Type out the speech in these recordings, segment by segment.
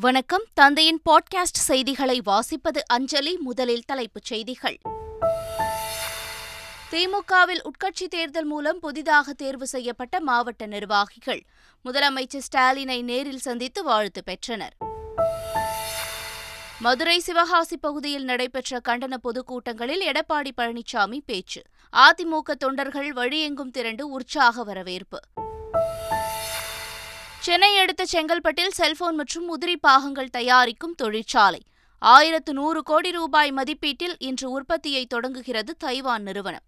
வணக்கம். தந்தையின் பாட்காஸ்ட் செய்திகளை வாசிப்பது அஞ்சலி முதலில் தலைப்புச் செய்திகள். திமுகவில் உட்கட்சி தேர்தல் மூலம் புதிதாக தேர்வு செய்யப்பட்ட மாவட்ட நிர்வாகிகள். முதலமைச்சர் ஸ்டாலினை நேரில் சந்தித்து வாழ்த்து பெற்றனர். மதுரை சிவகாசி பகுதியில் நடைபெற்ற கண்டன பொதுக்கூட்டங்களில் எடப்பாடி பழனிசாமி பேச்சு. அதிமுக தொண்டர்கள் வழியெங்கும் திரண்டு உற்சாக வரவேற்பு. சென்னை அடுத்த செங்கல்பட்டில் செல்போன் மற்றும் உதிரி பாகங்கள் தயாரிக்கும் தொழிற்சாலை. ஆயிரத்து நூறு கோடி ரூபாய் மதிப்பீட்டில் இன்று உற்பத்தியை தொடங்குகிறது தைவான் நிறுவனம்.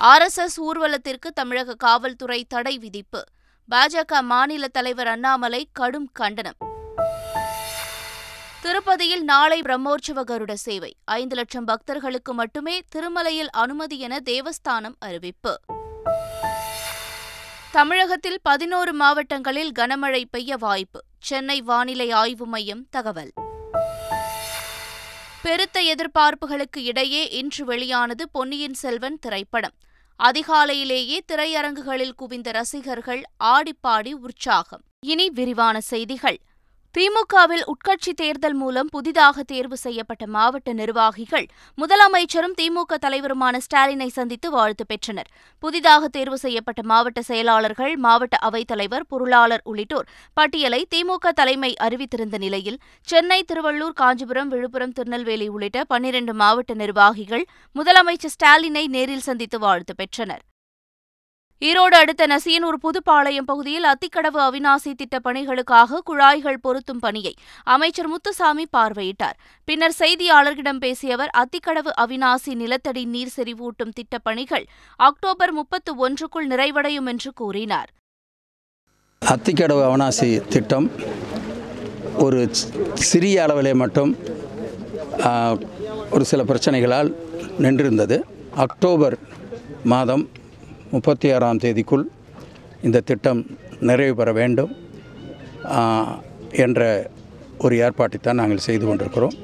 ஆர்எஸ்எஸ் ஊர்வலத்திற்கு தமிழக காவல்துறை தடை விதிப்பு. பாஜக மாநில தலைவர் அண்ணாமலை கடும் கண்டனம். திருப்பதியில் நாளை பிரம்மோற்சவ கருட சேவை. ஐந்து லட்சம் பக்தர்களுக்கு மட்டுமே திருமலையில் அனுமதி என தேவஸ்தானம் அறிவிப்பு. தமிழகத்தில் பதினோரு மாவட்டங்களில் கனமழை பெய்ய வாய்ப்பு. சென்னை வானிலை ஆய்வு மையம் தகவல். பெருத்த எதிர்பார்ப்புகளுக்கு இடையே இன்று வெளியானது பொன்னியின் செல்வன் திரைப்படம். அதிகாலையிலேயே திரையரங்குகளில் குவிந்த ரசிகர்கள் ஆடிப்பாடி உற்சாகம். இனி விரிவான செய்திகள். திமுகவில் உட்கட்சி தேர்தல் மூலம் புதிதாக தேர்வு செய்யப்பட்ட மாவட்ட நிர்வாகிகள் முதலமைச்சரும் திமுக தலைவருமான ஸ்டாலினை சந்தித்து வாழ்த்து பெற்றனர். புதிதாக தேர்வு செய்யப்பட்ட மாவட்ட செயலாளர்கள் மாவட்ட அவைத்தலைவர் பொருளாளர் உள்ளிட்டோர் பட்டியலை திமுக தலைமை அறிவித்திருந்த நிலையில் சென்னை திருவள்ளூர் காஞ்சிபுரம் விழுப்புரம் திருநெல்வேலி உள்ளிட்ட பன்னிரண்டு மாவட்ட நிர்வாகிகள் முதலமைச்சர் ஸ்டாலினை நேரில் சந்தித்து வாழ்த்து பெற்றனர். ஈரோடு அடுத்த நசியனூர் புதுப்பாளையம் பகுதியில் அத்திக்கடவு அவிநாசி திட்டப் பணிகளுக்காக குழாய்கள் பொருத்தும் பணியை அமைச்சர் முத்துசாமி பார்வையிட்டார். பின்னர் செய்தியாளர்களிடம் பேசிய அவர் அத்திக்கடவு அவிநாசி நிலத்தடி நீர் செறிவூட்டும் திட்டப் பணிகள் அக்டோபர் முப்பத்து ஒன்றுக்குள் நிறைவடையும் என்று கூறினார். அத்திக்கடவு அவிநாசி திட்டம் ஒரு சிறிய அளவிலே மட்டும் ஒரு சில பிரச்சனைகளால் நின்றிருந்தது. அக்டோபர் மாதம் முப்பத்தி ஆறாம் தேதிக்குள் இந்த திட்டம் நிறைவு பெற வேண்டும் என்ற ஒரு ஏற்பாட்டைத்தான் நாங்கள் செய்து கொண்டிருக்கிறோம்.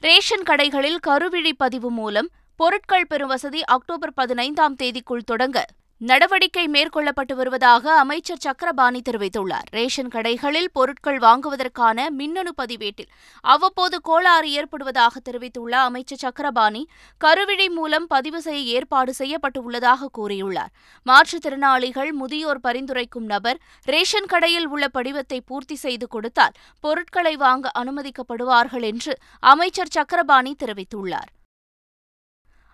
ரேஷன் கடைகளில் கருவிழி பதிவு மூலம் பொருட்கள் பெறும் வசதி அக்டோபர் பதினைந்தாம் தேதிக்குள் தொடங்க நடவடிக்கை மேற்கொள்ளப்பட்டு வருவதாக அமைச்சர் சக்கரபாணி தெரிவித்துள்ளார். ரேஷன் கடைகளில் பொருட்கள் வாங்குவதற்கான மின்னணு பதிவேட்டில் அவ்வப்போது கோளாறு ஏற்படுவதாக தெரிவித்துள்ள அமைச்சர் சக்கரபாணி கருவிழி மூலம் பதிவு செய்ய ஏற்பாடு செய்யப்பட்டுள்ளதாக கூறியுள்ளார். மாற்றுத்திறனாளிகள் முதியோர் பரிந்துரைக்கும் நபர் ரேஷன் கடையில் உள்ள படிவத்தை பூர்த்தி செய்து கொடுத்தால் பொருட்களை வாங்க அனுமதிக்கப்படுவார்கள் என்று அமைச்சர் சக்கரபாணி தெரிவித்துள்ளார்.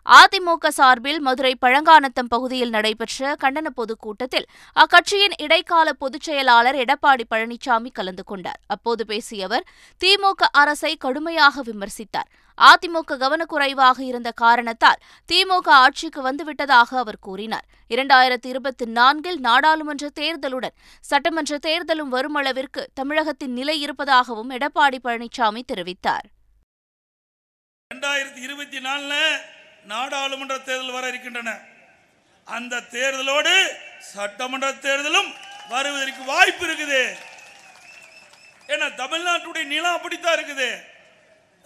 அதிமுக சார்பில் மதுரை பழங்கானத்தம் பகுதியில் நடைபெற்ற கண்டன பொதுக்கூட்டத்தில் அக்கட்சியின் இடைக்கால பொதுச் செயலாளர் எடப்பாடி பழனிசாமி கலந்து கொண்டார். அப்போது பேசிய அவர் திமுக அரசை கடுமையாக விமர்சித்தார். அதிமுக கவனக்குறைவாக இருந்த காரணத்தால் திமுக ஆட்சிக்கு வந்துவிட்டதாக அவர் கூறினார். இரண்டாயிரத்தி இருபத்தி நான்கில் நாடாளுமன்ற தேர்தலுடன் சட்டமன்ற தேர்தலும் வரும் அளவிற்கு தமிழகத்தின் நிலை இருப்பதாகவும் எடப்பாடி பழனிசாமி தெரிவித்தார். நாடாளுமன்ற தேர்தல் வர இருக்கின்றன. அந்த தேர்தலோடு சட்டமன்ற தேர்தலும் வருவதற்கு வாய்ப்பு இருக்குது. ஏன்னா தமிழ்நாட்டுடைய நிலம் அப்படித்தான் இருக்குது.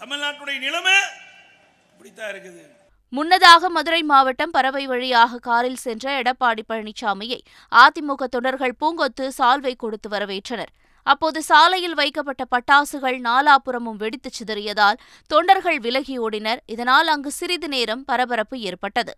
தமிழ்நாட்டுடைய நிலைமை அப்படித்தான் இருக்குது. முன்னதாக மதுரை மாவட்டம் பறவை வழியாக காரில் சென்ற எடப்பாடி பழனிசாமியை அதிமுக தொண்டர்கள் பூங்கொத்து சால்வை கொடுத்து வரவேற்றனர். அப்போது சாலையில் வைக்கப்பட்ட பட்டாசுகள் நாலாபுறமும் வெடித்துச் சிதறியதால் தொண்டர்கள் விலகி ஓடினர். இதனால் அங்கு சிறிது நேரம் பரபரப்பு ஏற்பட்டது.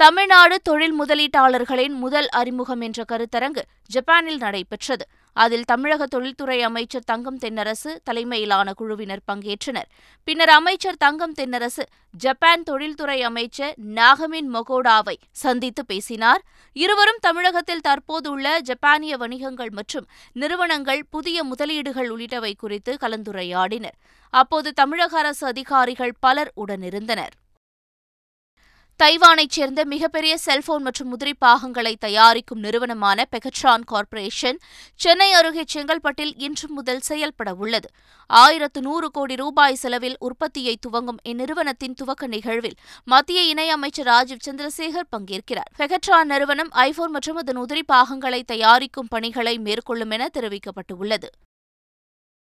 தமிழ்நாடு தொழில் முதலீட்டாளர்களின் முதல் அறிமுகம் என்ற கருத்தரங்கு ஜப்பானில் நடைபெற்றது. அதில் தமிழக தொழில்துறை அமைச்சர் தங்கம் தென்னரசு தலைமையிலான குழுவினர் பங்கேற்றனர். பின்னர் அமைச்சர் தங்கம் தென்னரசு ஜப்பான் தொழில்துறை அமைச்சர் நாகமின் மொகோடாவை சந்தித்து பேசினார். இருவரும் தமிழகத்தில் தற்போதுள்ள ஜப்பானிய வணிகங்கள் மற்றும் நிறுவனங்கள் புதிய முதலீடுகள் உள்ளிட்டவை குறித்து கலந்துரையாடினர். அப்போது தமிழக அரசு அதிகாரிகள் பலர் உடனிருந்தனர். தைவானைச் சேர்ந்த மிகப்பெரிய செல்போன் மற்றும் முதிரி பாகங்களை தயாரிக்கும் நிறுவனமான பெகட்ரான் கார்ப்பரேஷன் சென்னை அருகே செங்கல்பட்டில் இன்று முதல் செயல்பட உள்ளது. ஆயிரத்து நூறு கோடி ரூபாய் செலவில் உற்பத்தியை துவங்கும் இந்நிறுவனத்தின் துவக்க நிகழ்வில் மத்திய இணையமைச்சர் ராஜீவ் சந்திரசேகர் பங்கேற்கிறார். பெகட்ரான் நிறுவனம் ஐபோன் மற்றும் அதன் உதிரி பாகங்களை தயாரிக்கும் பணிகளை மேற்கொள்ளும் என தெரிவிக்கப்பட்டுள்ளது.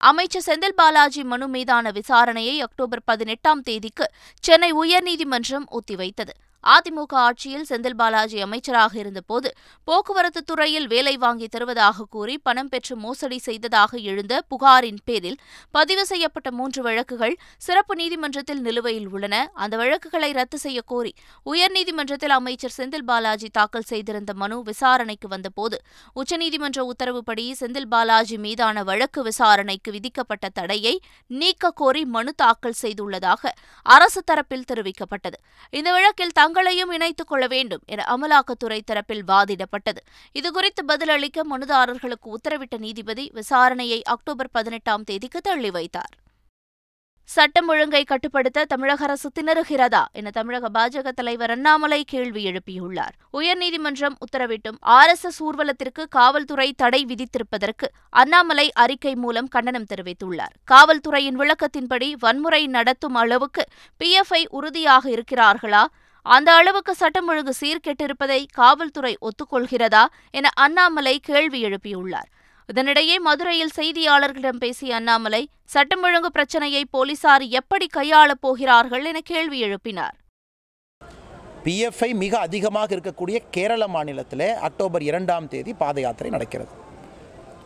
அமைச்சர் செந்தில் பாலாஜி மனு மீதான விசாரணையை அக்டோபர் பதினெட்டாம் தேதிக்கு சென்னை உயர்நீதிமன்றம் ஒத்திவைத்தது. அதிமுக ஆட்சியில் செந்தில் பாலாஜி அமைச்சராக இருந்தபோது போக்குவரத்து துறையில் வேலை வாங்கி தருவதாக கூறி பணம் பெற்று மோசடி செய்ததாக எழுந்த புகாரின் பேரில் பதிவு செய்யப்பட்ட மூன்று வழக்குகள் சிறப்பு நீதிமன்றத்தில் நிலுவையில் உள்ளன. அந்த வழக்குகளை ரத்து செய்யக்கோரி கோரி உயர்நீதிமன்றத்தில் அமைச்சர் செந்தில் பாலாஜி தாக்கல் செய்திருந்த மனு விசாரணைக்கு வந்தபோது உச்சநீதிமன்ற உத்தரவுப்படி செந்தில் பாலாஜி மீதான வழக்கு விசாரணைக்கு விதிக்கப்பட்ட தடையை நீக்க கோரி மனு தாக்கல் செய்துள்ளதாக அரசு தரப்பில் தெரிவிக்கப்பட்டது. இந்த வழக்கில் தங்களையும் இணைத்துக் கொள்ள வேண்டும் என அமலாக்கத்துறை தரப்பில் வாதிடப்பட்டது. இதுகுறித்து பதிலளிக்க மனுதாரர்களுக்கு உத்தரவிட்ட நீதிபதி விசாரணையை அக்டோபர் பதினெட்டாம் தேதிக்கு தள்ளி வைத்தார். சட்டம் ஒழுங்கை கட்டுப்படுத்த தமிழக அரசு திணறுகிறதா என தமிழக பாஜக தலைவர் அண்ணாமலை கேள்வி எழுப்பியுள்ளார். உயர்நீதிமன்றம் உத்தரவிட்டும் ஆர் எஸ் எஸ் ஊர்வலத்திற்கு காவல்துறை தடை விதித்திருப்பதற்கு அண்ணாமலை அறிக்கை மூலம் கண்டனம் தெரிவித்துள்ளார். காவல்துறையின் விளக்கத்தின்படி வன்முறை நடத்தும் அளவுக்கு பிஎஃப்ஐ உறுதியாக இருக்கிறார்களா? அந்த அளவுக்கு சட்டம் ஒழுங்கு சீர்கெட்டிருப்பதை காவல்துறை ஒத்துக்கொள்கிறதா என அண்ணாமலை கேள்வி எழுப்பியுள்ளார். இதனிடையே மதுரையில் செய்தியாளர்களிடம் பேசிய அண்ணாமலை சட்டம் ஒழுங்கு பிரச்சனையை போலீசார் எப்படி கையாளப் போகிறார்கள் என கேள்வி எழுப்பினார். பிஎஃப்ஐ மிக அதிகமாக இருக்கக்கூடிய கேரள மாநிலத்தில் அக்டோபர் இரண்டாம் தேதி பாத யாத்திரை நடக்கிறது.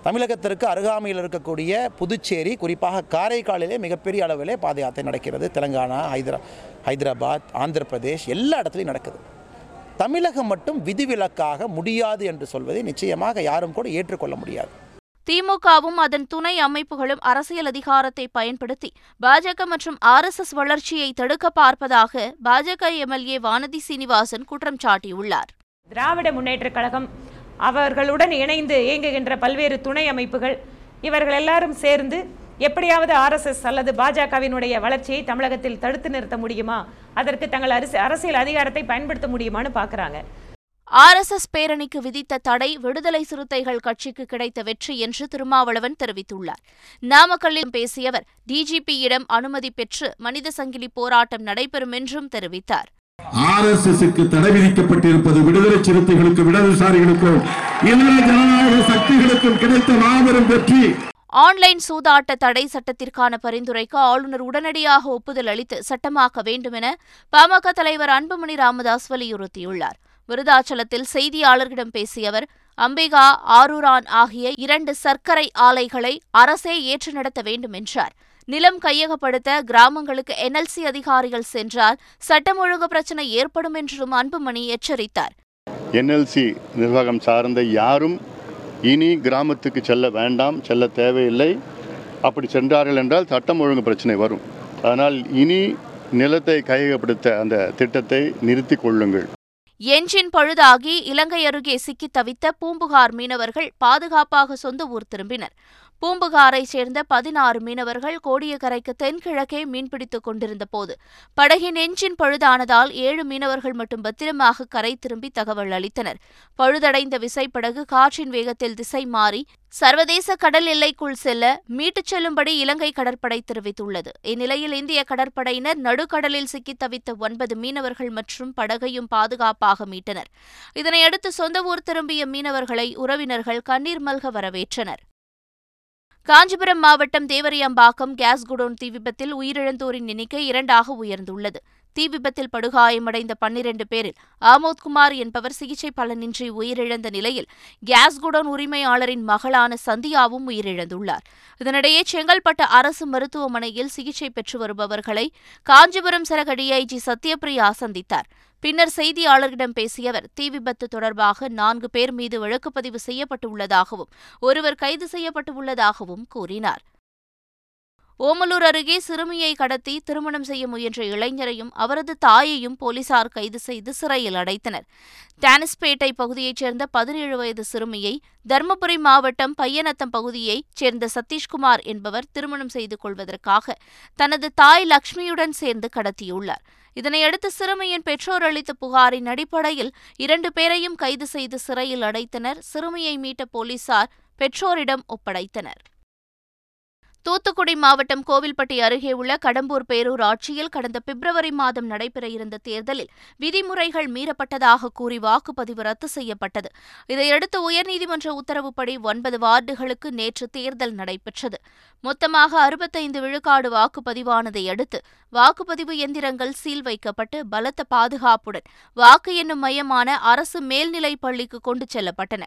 தமிழகத்திற்கு அருகாமையில் இருக்கக்கூடிய புதுச்சேரி குறிப்பாக காரைக்காலிலே மிகப்பெரிய அளவிலே பாத யாத்திரை நடக்கிறது. தெலங்கானா ஹைதரா ஹைதராபாத் ஆந்திர பிரதேஷ் எல்லா இடத்துலையும் நடக்குது. தமிழகம் மட்டும் விதிவிலக்காக முடியாது என்று சொல்வதை நிச்சயமாக யாரும் கூட ஏற்றுக்கொள்ள முடியாது. திமுகவும் அதன் துணை அமைப்புகளும் அரசியல் அதிகாரத்தை பயன்படுத்தி பாஜக மற்றும் ஆர் எஸ் எஸ் வளர்ச்சியை தடுக்க பார்ப்பதாக பாஜக எம்எல்ஏ வானதி சீனிவாசன் குற்றம் சாட்டியுள்ளார். திராவிட முன்னேற்றக் கழகம் அவர்களுடன் இணைந்து இயங்குகின்ற பல்வேறு துணை அமைப்புகள் இவர்கள் எல்லாரும் சேர்ந்து எப்படியாவது ஆர்எஸ்எஸ் அல்லது பாஜகவினுடைய வளர்ச்சியை தமிழகத்தில் தடுத்து நிறுத்த முடியுமா? அதற்கு தங்கள் அரசு அரசியல் அதிகாரத்தை பயன்படுத்த முடியுமான்னு பார்க்குறாங்க. ஆர்எஸ்எஸ் பேரணிக்கு விதித்த தடை விடுதலை சிறுத்தைகள் கட்சிக்கு கிடைத்த வெற்றி என்று திருமாவளவன் தெரிவித்துள்ளார். நாமக்கல்லில் பேசியவர் டிஜிபியிடம் அனுமதி பெற்று மனித சங்கிலி போராட்டம் நடைபெறும் என்றும் தெரிவித்தார். ஆர்எஸ்எஸ்க்கு தடை விதிக்கப்பட்டிருப்பது விடுதலை சிறுத்தைகளுக்கு இடதுசாரிகளுக்கும் இதர ஜனநாயக சக்திகளுக்கும் கிடைத்த மாபெரும் வெற்றி. ஆன்லைன் சூதாட்ட தடை சட்டத்திற்கான பரிந்துரைக்கு ஆளுநர் உடனடியாக ஒப்புதல் அளித்து சட்டமாக்க வேண்டும் என பாமக தலைவர் அன்புமணி ராமதாஸ் வலியுறுத்தியுள்ளார். விருதாச்சலத்தில் செய்தியாளர்களிடம் பேசிய அவர் அம்பிகா ஆரூரான் ஆகிய இரண்டு சர்க்கரை ஆலைகளை அரசே ஏற்று நடத்த வேண்டும் என்றார். நிலம் கையகப்படுத்த கிராமங்களுக்கு என்எல்சி அதிகாரிகள் சென்றால் சட்டம் ஒழுங்கு பிரச்சனை ஏற்படும் என்றும் அன்புமணி எச்சரித்தார். என்எல்சி நிர்வாகம் சார்ந்த யாரும் இனி கிராமத்துக்கு செல்ல வேண்டாம் செல்ல தேவையில்லை. அப்படி சென்றார்கள் என்றால் சட்டம் ஒழுங்கு பிரச்சனை வரும். அதனால் இனி நிலத்தை கையகப்படுத்த அந்த திட்டத்தை நிறுத்திக் கொள்ளுங்கள். எஞ்சின் பழுதாகி இலங்கை அருகே சிக்கித் தவித்த பூம்புகார் மீனவர்கள் பாதுகாப்பாக சொந்த ஊர் திரும்பினர். பூம்புகாரைச் சேர்ந்த பதினாறு மீனவர்கள் கோடியக்கரைக்கு தென்கிழக்கே மீன்பிடித்துக் கொண்டிருந்த போது படகின் எஞ்சின் பழுதானதால் ஏழு மீனவர்கள் மட்டும் பத்திரமாக கரை திரும்பி தகவல் அளித்தனர். பழுதடைந்த விசைப்படகு காற்றின் வேகத்தில் திசை மாறி சர்வதேச கடல் எல்லைக்குள் செல்ல மீட்டுச் செல்லும்படி இலங்கை கடற்படை தெரிவித்துள்ளது. இந்நிலையில் இந்திய கடற்படையினர் நடுக்கடலில் சிக்கித் தவித்த ஒன்பது மீனவர்கள் மற்றும் படகையும் பாதுகாப்பாக மீட்டனர். இதனையடுத்து சொந்த ஊர் திரும்பிய மீனவர்களை உறவினர்கள் கண்ணீர் மல்க வரவேற்றனர். காஞ்சிபுரம் மாவட்டம் தேவரியம்பாக்கம் கேஸ் குடோன் தீ விபத்தில் உயிரிழந்தோரின் எண்ணிக்கை இரண்டாக உயர்ந்துள்ளது. தீ விபத்தில் படுகாயமடைந்த பன்னிரண்டு பேரில் ஆமோத்குமார் என்பவர் சிகிச்சை பலனின்றி உயிரிழந்த நிலையில் கேஸ் குடோன் உரிமையாளரின் மகளான சந்தியாவும் உயிரிழந்துள்ளார். இதனிடையே செங்கல்பட்டு அரசு மருத்துவமனையில் சிகிச்சை பெற்று வருபவர்களை காஞ்சிபுரம் சரக டிஐஜி சத்யபிரியா சந்தித்தார். பின்னர் செய்தியாளர்களிடம் பேசிய அவர் தீ விபத்து தொடர்பாக நான்கு பேர் மீது வழக்குப்பதிவு செய்யப்பட்டுள்ளதாகவும் ஒருவர் கைது செய்யப்பட்டுள்ளதாகவும் கூறினார். ஓமலூர் அருகே சிறுமியை கடத்தி திருமணம் செய்ய முயன்ற இளைஞரையும் அவரது தாயையும் போலீசார் கைது செய்து சிறையில் அடைத்தனர். டானிஸ்பேட்டை பகுதியைச் சேர்ந்த பதினேழு வயது சிறுமியை தருமபுரி மாவட்டம் பையனத்தம் பகுதியைச் சேர்ந்த சதீஷ்குமார் என்பவர் திருமணம் செய்து கொள்வதற்காக தனது தாய் லக்ஷ்மியுடன் சேர்ந்து கடத்தியுள்ளார். இதனையடுத்து சிறுமியின் பெற்றோர் அளித்த புகாரின் அடிப்படையில் இரண்டு பேரையும் கைது செய்து சிறையில் அடைத்தனர். சிறுமியை மீட்ட போலீசார் பெற்றோரிடம் ஒப்படைத்தனர். தூத்துக்குடி மாவட்டம் கோவில்பட்டி அருகே உள்ள கடம்பூர் பேரூராட்சியில் கடந்த பிப்ரவரி மாதம் நடைபெற இருந்த தேர்தலில் விதிமுறைகள் மீறப்பட்டதாக கூறி வாக்குப்பதிவு ரத்து செய்யப்பட்டது. இதையடுத்து உயர்நீதிமன்ற உத்தரவுப்படி ஒன்பது வார்டுகளுக்கு நேற்று தேர்தல் நடைபெற்றது. மொத்தமாக அறுபத்தைந்து விழுக்காடு வாக்குப்பதிவானதை அடுத்து வாக்குப்பதிவு எந்திரங்கள் சீல் வைக்கப்பட்டு பலத்த பாதுகாப்புடன் வாக்கு எண்ணும் மையமான அரசு மேல்நிலைப் பள்ளிக்கு கொண்டு செல்லப்பட்டன.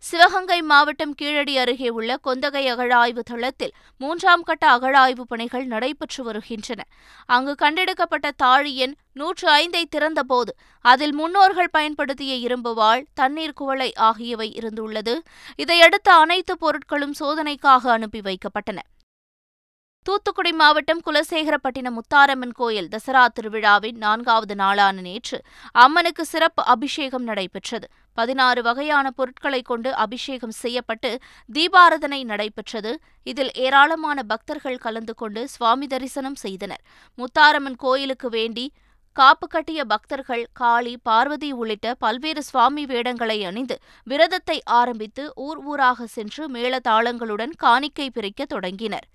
சிவகங்கை மாவட்டம் கீழடி அருகே உள்ள கொந்தகை அகழாய்வு தளத்தில் மூன்றாம் கட்ட அகழாய்வு பணிகள் நடைபெற்று வருகின்றன. அங்கு கண்டெடுக்கப்பட்ட தாழி எண் நூற்று ஐந்தை திறந்தபோது அதில் முன்னோர்கள் பயன்படுத்திய இரும்பு வாள் தண்ணீர் குவளை ஆகியவை இருந்துள்ளது. இதையடுத்து அனைத்து பொருட்களும் சோதனைக்காக அனுப்பி வைக்கப்பட்டன. தூத்துக்குடி மாவட்டம் குலசேகரப்பட்டினம் முத்தாரம்மன் கோயில் தசரா திருவிழாவின் நான்காவது நாளான நேற்று அம்மனுக்கு சிறப்பு அபிஷேகம் நடைபெற்றது. பதினாறு வகையான பொருட்களை கொண்டு அபிஷேகம் செய்யப்பட்டு தீபாரதனை நடைபெற்றது. இதில் ஏராளமான பக்தர்கள் கலந்து கொண்டு சுவாமி தரிசனம் செய்தனர். முத்தாரம்மன் கோயிலுக்கு வேண்டி காப்பு கட்டிய பக்தர்கள் காளி பார்வதி உள்ளிட்ட பல்வேறு சுவாமி வேடங்களை அணிந்து விரதத்தை ஆரம்பித்து ஊர் ஊராக சென்று மேளதாளங்களுடன் காணிக்கை பிரிக்க தொடங்கினர்.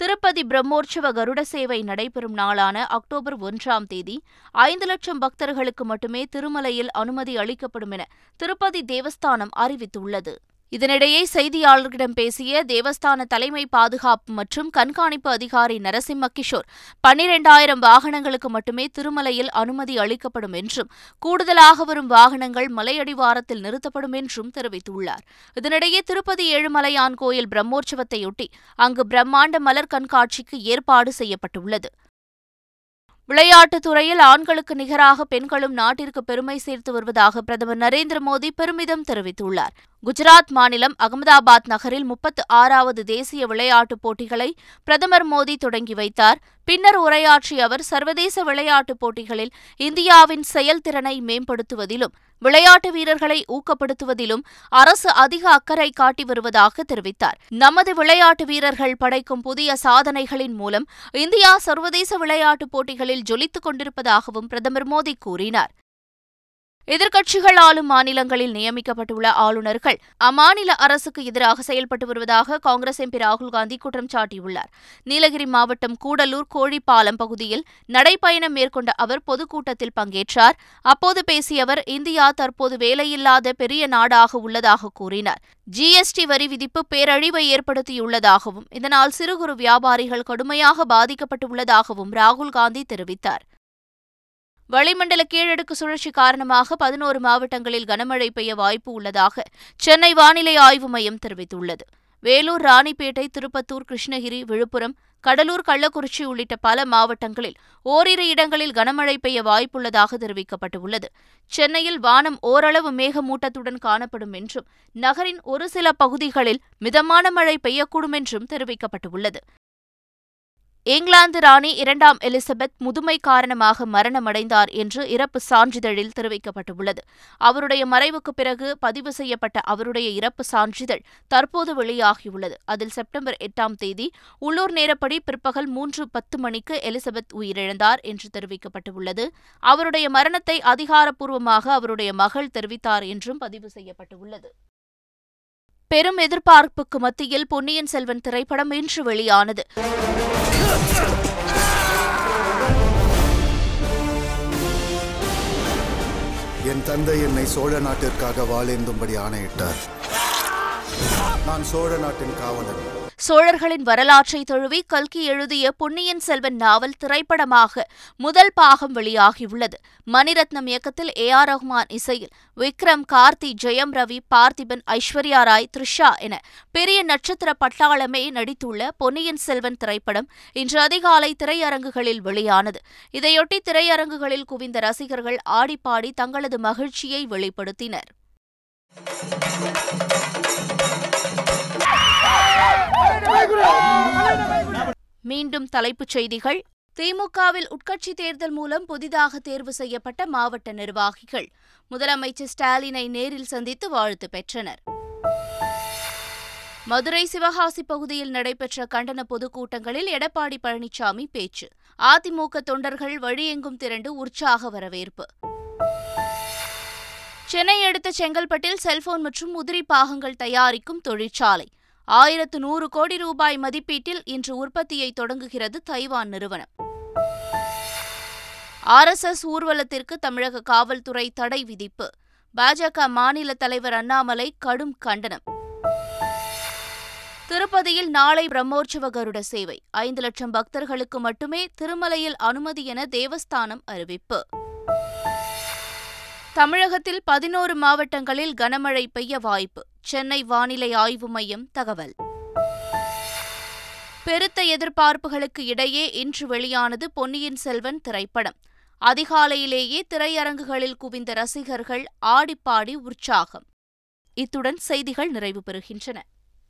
திருப்பதி பிரம்மோற்சவ கருட சேவை நடைபெறும் நாளான அக்டோபர் ஒன்றாம் தேதி ஐந்து லட்சம் பக்தர்களுக்கு மட்டுமே திருமலையில் அனுமதி அளிக்கப்படும் என திருப்பதி தேவஸ்தானம் அறிவித்துள்ளது. இதனிடையே செய்தியாளர்களிடம் பேசிய தேவஸ்தான தலைமை பாதுகாப்பு மற்றும் கண்காணிப்பு அதிகாரி நரசிம்ம கிஷோர் பன்னிரண்டாயிரம் வாகனங்களுக்கு மட்டுமே திருமலையில் அனுமதி அளிக்கப்படும் என்றும் கூடுதலாக வரும் வாகனங்கள் மலையடிவாரத்தில் நிறுத்தப்படும் என்றும் தெரிவித்துள்ளார். இதனிடையே திருப்பதி ஏழுமலையான் கோயில் பிரம்மோற்சவத்தையொட்டி அங்கு பிரம்மாண்ட மலர் கண்காட்சிக்கு ஏற்பாடு செய்யப்பட்டுள்ளது. விளையாட்டுத் துறையில் ஆண்களுக்கு நிகராக பெண்களும் நாட்டிற்கு பெருமை சேர்த்து வருவதாக பிரதமர் நரேந்திர மோடி பெருமிதம் தெரிவித்துள்ளார். குஜராத் மாநிலம் அகமதாபாத் நகரில் முப்பத்து ஆறாவது தேசிய விளையாட்டுப் போட்டிகளை பிரதமர் மோடி தொடங்கி வைத்தார். பின்னர் உரையாற்றிய அவர் சர்வதேச விளையாட்டுப் போட்டிகளில் இந்தியாவின் செயல்திறனை மேம்படுத்துவதிலும் விளையாட்டு வீரர்களை ஊக்கப்படுத்துவதிலும் அரசு அதிக அக்கறை காட்டி வருவதாக தெரிவித்தார். நமது விளையாட்டு வீரர்கள் படைக்கும் புதிய சாதனைகளின் மூலம் இந்தியா சர்வதேச விளையாட்டுப் போட்டிகளில் ஜொலித்துக் கொண்டிருப்பதாகவும் பிரதமர் மோடி கூறினார். எதிர்க்கட்சிகள் ஆளும் மாநிலங்களில் நியமிக்கப்பட்டுள்ள ஆளுநர்கள் அம்மாநில அரசுக்கு எதிராக செயல்பட்டு வருவதாக காங்கிரஸ் எம்பி ராகுல் காந்தி குற்றம் சாட்டியுள்ளார். நீலகிரி மாவட்டம் கூடலூர் கோழிப்பாலம் பகுதியில் நடைப்பயணம் மேற்கொண்ட அவர் பொதுக்கூட்டத்தில் பங்கேற்றார். அப்போது பேசிய அவர் இந்தியா தற்போது வேலையில்லாத பெரிய நாடாக உள்ளதாக கூறினார். ஜிஎஸ்டி வரி விதிப்பு பேரழிவை ஏற்படுத்தியுள்ளதாகவும் இதனால் சிறு குறு வியாபாரிகள் கடுமையாக பாதிக்கப்பட்டுள்ளதாகவும் ராகுல் காந்தி தெரிவித்தார். வளிமண்டல கீழடுக்கு சுழற்சி காரணமாக பதினோரு மாவட்டங்களில் கனமழை பெய்ய வாய்ப்பு உள்ளதாக சென்னை வானிலை ஆய்வு மையம் தெரிவித்துள்ளது. வேலூர் ராணிப்பேட்டை திருப்பத்தூர் கிருஷ்ணகிரி விழுப்புரம் கடலூர் கள்ளக்குறிச்சி உள்ளிட்ட பல மாவட்டங்களில் ஓரிரு இடங்களில் கனமழை பெய்ய வாய்ப்புள்ளதாக தெரிவிக்கப்பட்டுள்ளது. சென்னையில் வானம் ஓரளவு மேகமூட்டத்துடன் காணப்படும் என்றும் நகரின் ஒரு சில பகுதிகளில் மிதமான மழை பெய்யக்கூடும் என்றும் தெரிவிக்கப்பட்டுள்ளது. இங்கிலாந்து ராணி இரண்டாம் எலிசபெத் முதுமை காரணமாக மரணமடைந்தார் என்று இறப்பு சான்றிதழில் தெரிவிக்கப்பட்டுள்ளது. அவருடைய மறைவுக்கு பிறகு பதிவு செய்யப்பட்ட அவருடைய இறப்பு சான்றிதழ் தற்போது வெளியாகியுள்ளது. அதில் செப்டம்பர் எட்டாம் தேதி உள்ளூர் நேரப்படி பிற்பகல் மூன்று பத்து மணிக்கு எலிசபெத் உயிரிழந்தார் என்று தெரிவிக்கப்பட்டுள்ளது. அவருடைய மரணத்தை அதிகாரப்பூர்வமாக அவருடைய மகள் தெரிவித்தார் என்றும் பதிவு செய்யப்பட்டுள்ளது. பெரும் எதிர்பார்ப்புக்கு மத்தியில் பொன்னியின் செல்வன் திரைப்படம் இன்று வெளியானது. என் தந்தை என்னை சோழ நாட்டிற்காக வாழேந்தும்படி ஆணையிட்டார். நான் சோழ நாட்டின் காவலன். சோழர்களின் வரலாற்றை தழுவி கல்கி எழுதிய பொன்னியின் செல்வன் நாவல் திரைப்படமாக முதல் பாகம் வெளியாகியுள்ளது. மணிரத்னம் இயக்கத்தில் ஏ ஆர் ரஹ்மான் இசையில் விக்ரம் கார்த்தி ஜெயம் ரவி பார்த்திபன் ஐஸ்வர்யா ராய் த்ரிஷா என பெரிய நட்சத்திர பட்டாளமே நடித்துள்ள பொன்னியின் செல்வன் திரைப்படம் இன்று அதிகாலை திரையரங்குகளில் வெளியானது. இதையொட்டி திரையரங்குகளில் குவிந்த ரசிகர்கள் ஆடிப்பாடி தங்களது மகிழ்ச்சியை வெளிப்படுத்தினர். மீண்டும் தலைப்புச் செய்திகள். திமுகவில் உட்கட்சி தேர்தல் மூலம் புதிதாக தேர்வு செய்யப்பட்ட மாவட்ட நிர்வாகிகள். முதலமைச்சர் ஸ்டாலினை நேரில் சந்தித்து வாழ்த்து பெற்றனர். மதுரை சிவகாசி பகுதியில் நடைபெற்ற கண்டன பொதுக்கூட்டங்களில் எடப்பாடி பழனிசாமி பேச்சு. அதிமுக தொண்டர்கள் வழியெங்கும் திரண்டு உற்சாக வரவேற்பு. சென்னை அடுத்த செங்கல்பட்டில் செல்போன் மற்றும் உதிரி பாகங்கள் தயாரிக்கும் தொழிற்சாலை. ஆயிரத்து நூறு கோடி ரூபாய் மதிப்பீட்டில் இன்று உற்பத்தியை தொடங்குகிறது தைவான் நிறுவனம். ஆர்எஸ்எஸ் ஊர்வலத்திற்கு தமிழக காவல்துறை தடை விதிப்பு. பாஜக மாநில தலைவர் அண்ணாமலை கடும் கண்டனம். திருப்பதியில் நாளை பிரம்மோற்சவ கருட சேவை. ஐந்து லட்சம் பக்தர்களுக்கு மட்டுமே திருமலையில் அனுமதி என தேவஸ்தானம் அறிவிப்பு. தமிழகத்தில் பதினோரு மாவட்டங்களில் கனமழை பெய்ய வாய்ப்பு. சென்னை வானிலை ஆய்வு மையம் தகவல். பெருத்த எதிர்பார்ப்புகளுக்கு இடையே இன்று வெளியானது பொன்னியின் செல்வன் திரைப்படம். அதிகாலையிலேயே திரையரங்குகளில் குவிந்த ரசிகர்கள் ஆடிப்பாடி உற்சாகம். இத்துடன் செய்திகள் நிறைவு பெறுகின்றன.